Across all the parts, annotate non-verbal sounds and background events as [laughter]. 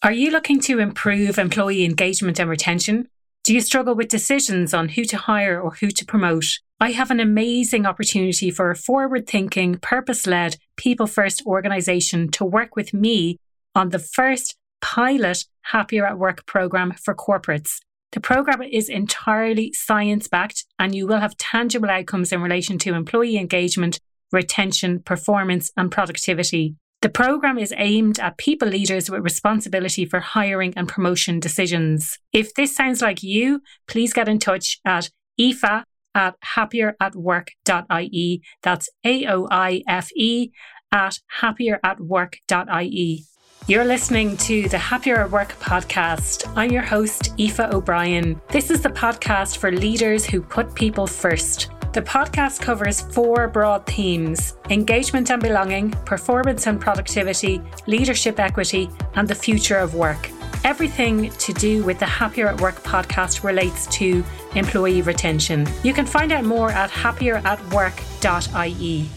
Are you looking to improve employee engagement and retention? Do you struggle with decisions on who to hire or who to promote? I have an amazing opportunity for a forward thinking, purpose led, people first organization to work with me on the first pilot Happier at Work program for corporates. The program is entirely science backed and you will have tangible outcomes in relation to employee engagement, retention, performance, and productivity. The program is aimed at people leaders with responsibility for hiring and promotion decisions. If this sounds like you, please get in touch at aoife at happieratwork.ie. That's A O I F E at happieratwork.ie. You're listening to the Happier at Work podcast. I'm your host, Aoife O'Brien. This is the podcast for leaders who put people first. The podcast covers four broad themes engagement and belonging, performance and productivity, leadership equity, and the future of work. Everything to do with the Happier at Work podcast relates to employee retention. You can find out more at happieratwork.ie.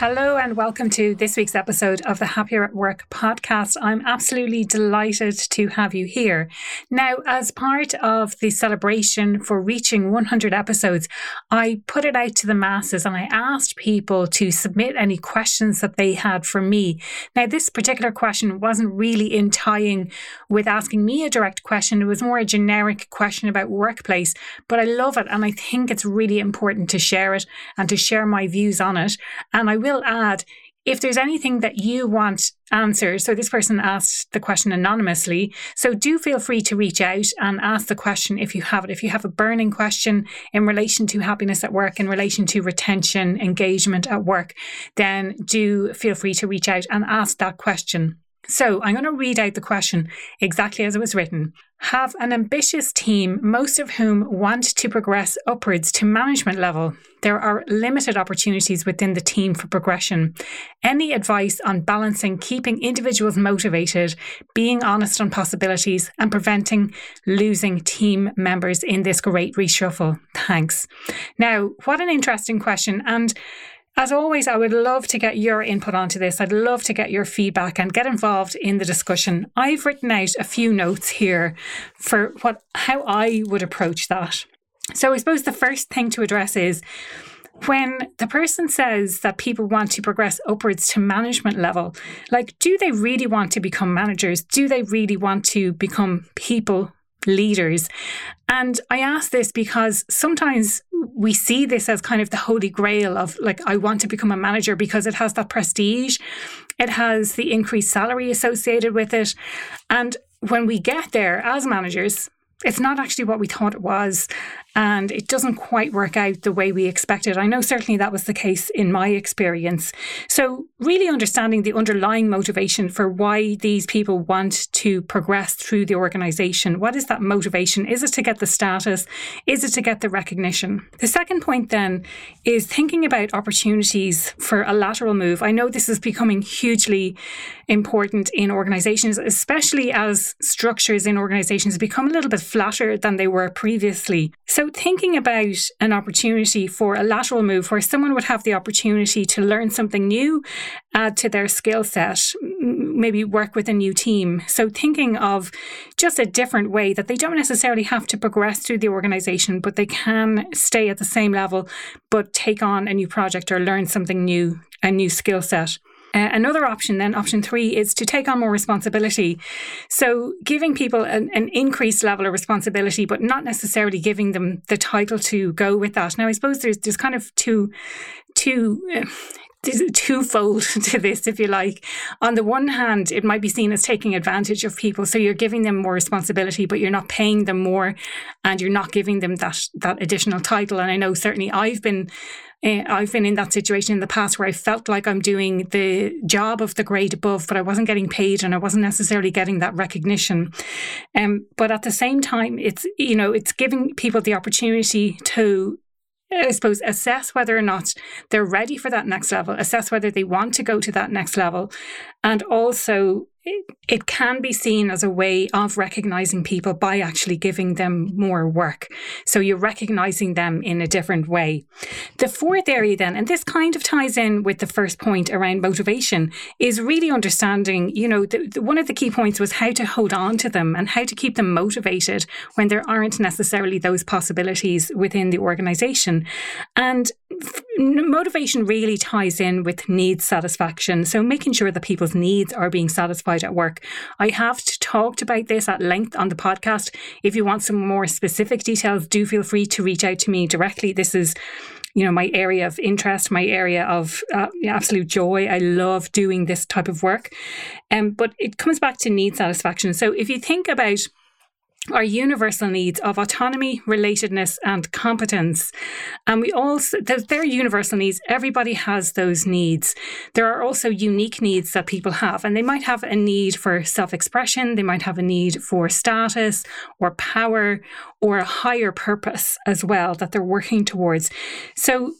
Hello and welcome to this week's episode of the Happier at Work podcast. I'm absolutely delighted to have you here. Now, as part of the celebration for reaching 100 episodes, I put it out to the masses and I asked people to submit any questions that they had for me. Now, this particular question wasn't really in tying with asking me a direct question. It was more a generic question about workplace, but I love it and I think it's really important to share it and to share my views on it. And I will will add if there's anything that you want answered, so this person asked the question anonymously. So do feel free to reach out and ask the question if you have it. If you have a burning question in relation to happiness at work, in relation to retention, engagement at work, then do feel free to reach out and ask that question. So I'm going to read out the question exactly as it was written. Have an ambitious team, most of whom want to progress upwards to management level. There are limited opportunities within the team for progression. Any advice on balancing keeping individuals motivated, being honest on possibilities, and preventing losing team members in this great reshuffle? Thanks. Now, what an interesting question. And as always, I would love to get your input onto this. I'd love to get your feedback and get involved in the discussion. I've written out a few notes here for what how I would approach that. So I suppose the first thing to address is when the person says that people want to progress upwards to management level, like, do they really want to become managers? Do they really want to become people leaders? And I ask this because sometimes we see this as kind of the holy grail of like, I want to become a manager because it has that prestige, it has the increased salary associated with it. And when we get there as managers, it's not actually what we thought it was and it doesn't quite work out the way we expected. I know certainly that was the case in my experience. So, really understanding the underlying motivation for why these people want to progress through the organization. What is that motivation? Is it to get the status? Is it to get the recognition? The second point then is thinking about opportunities for a lateral move. I know this is becoming hugely important in organizations, especially as structures in organizations become a little bit flatter than they were previously. So, thinking about an opportunity for a lateral move where someone would have the opportunity to learn something new, add to their skill set, maybe work with a new team. So, thinking of just a different way that they don't necessarily have to progress through the organization, but they can stay at the same level, but take on a new project or learn something new, a new skill set. Uh, another option, then, option three, is to take on more responsibility. So, giving people an, an, increased level of responsibility, but not necessarily giving them the title to go with that. Now, I suppose there's there's kind of two two. Uh, [laughs] twofold [laughs] to this, if you like. On the one hand, it might be seen as taking advantage of people. So you're giving them more responsibility, but you're not paying them more and you're not giving them that that additional title. And I know certainly I've been uh, I've been in that situation in the past where I felt like I'm doing the job of the grade above, but I wasn't getting paid and I wasn't necessarily getting that recognition. Um, but at the same time, it's you know it's giving people the opportunity to I suppose, assess whether or not they're ready for that next level, assess whether they want to go to that next level, and also it, it can be seen as a way of recognizing people by actually giving them more work. So you're recognizing them in a different way. The fourth area, then, and this kind of ties in with the first point around motivation, is really understanding, you know, the, the, one of the key points was how to hold on to them and how to keep them motivated when there aren't necessarily those possibilities within the organization. And motivation really ties in with needs satisfaction. So making sure that people's needs are being satisfied at work. I have talked about this at length on the podcast. If you want some more specific details, do feel free to reach out to me directly. This is you know my area of interest my area of uh, absolute joy i love doing this type of work um, but it comes back to need satisfaction so if you think about are universal needs of autonomy, relatedness, and competence. And we also, they're universal needs. Everybody has those needs. There are also unique needs that people have, and they might have a need for self expression, they might have a need for status or power or a higher purpose as well that they're working towards. So,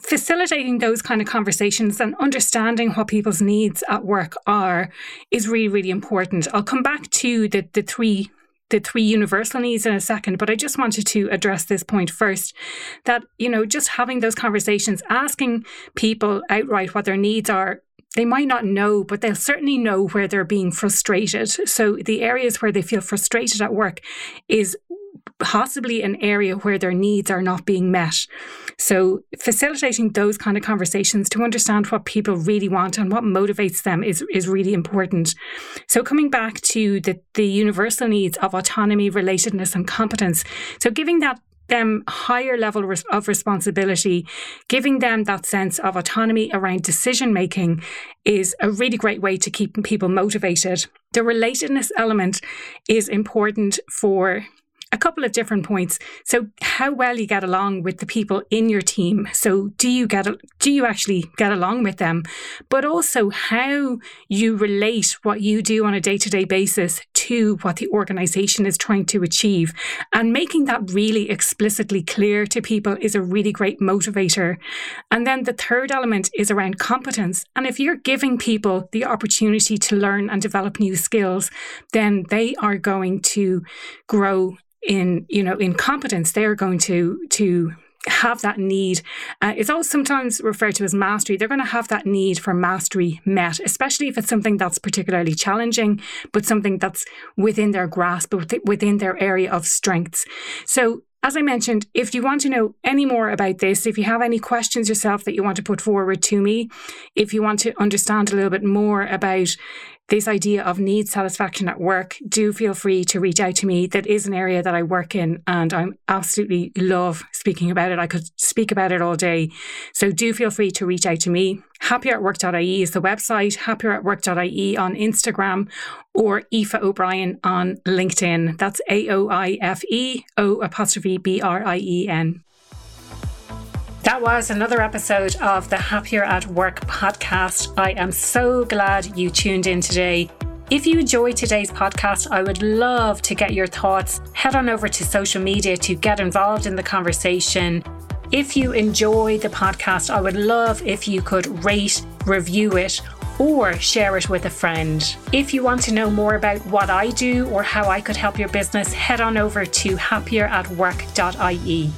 facilitating those kind of conversations and understanding what people's needs at work are is really, really important. I'll come back to the, the three the three universal needs in a second, but I just wanted to address this point first that, you know, just having those conversations, asking people outright what their needs are they might not know, but they'll certainly know where they're being frustrated. So, the areas where they feel frustrated at work is possibly an area where their needs are not being met. So, facilitating those kind of conversations to understand what people really want and what motivates them is, is really important. So, coming back to the, the universal needs of autonomy, relatedness, and competence. So, giving that them higher level of responsibility, giving them that sense of autonomy around decision making is a really great way to keep people motivated. The relatedness element is important for a couple of different points. So, how well you get along with the people in your team. So, do you get do you actually get along with them? But also how you relate what you do on a day to day basis to what the organization is trying to achieve, and making that really explicitly clear to people is a really great motivator. And then the third element is around competence. And if you're giving people the opportunity to learn and develop new skills, then they are going to grow in you know in competence they're going to to have that need. Uh, it's also sometimes referred to as mastery. They're going to have that need for mastery met, especially if it's something that's particularly challenging, but something that's within their grasp, within their area of strengths. So as I mentioned, if you want to know any more about this, if you have any questions yourself that you want to put forward to me, if you want to understand a little bit more about this idea of need satisfaction at work, do feel free to reach out to me. That is an area that I work in and I absolutely love speaking about it. I could speak about it all day. So do feel free to reach out to me. Happieratwork.ie is the website, happieratwork.ie on Instagram, or Aoife O'Brien on LinkedIn. That's A O I F E O apostrophe B R I E N. That was another episode of the Happier at Work podcast. I am so glad you tuned in today. If you enjoyed today's podcast, I would love to get your thoughts. Head on over to social media to get involved in the conversation. If you enjoy the podcast, I would love if you could rate, review it, or share it with a friend. If you want to know more about what I do or how I could help your business, head on over to happieratwork.ie.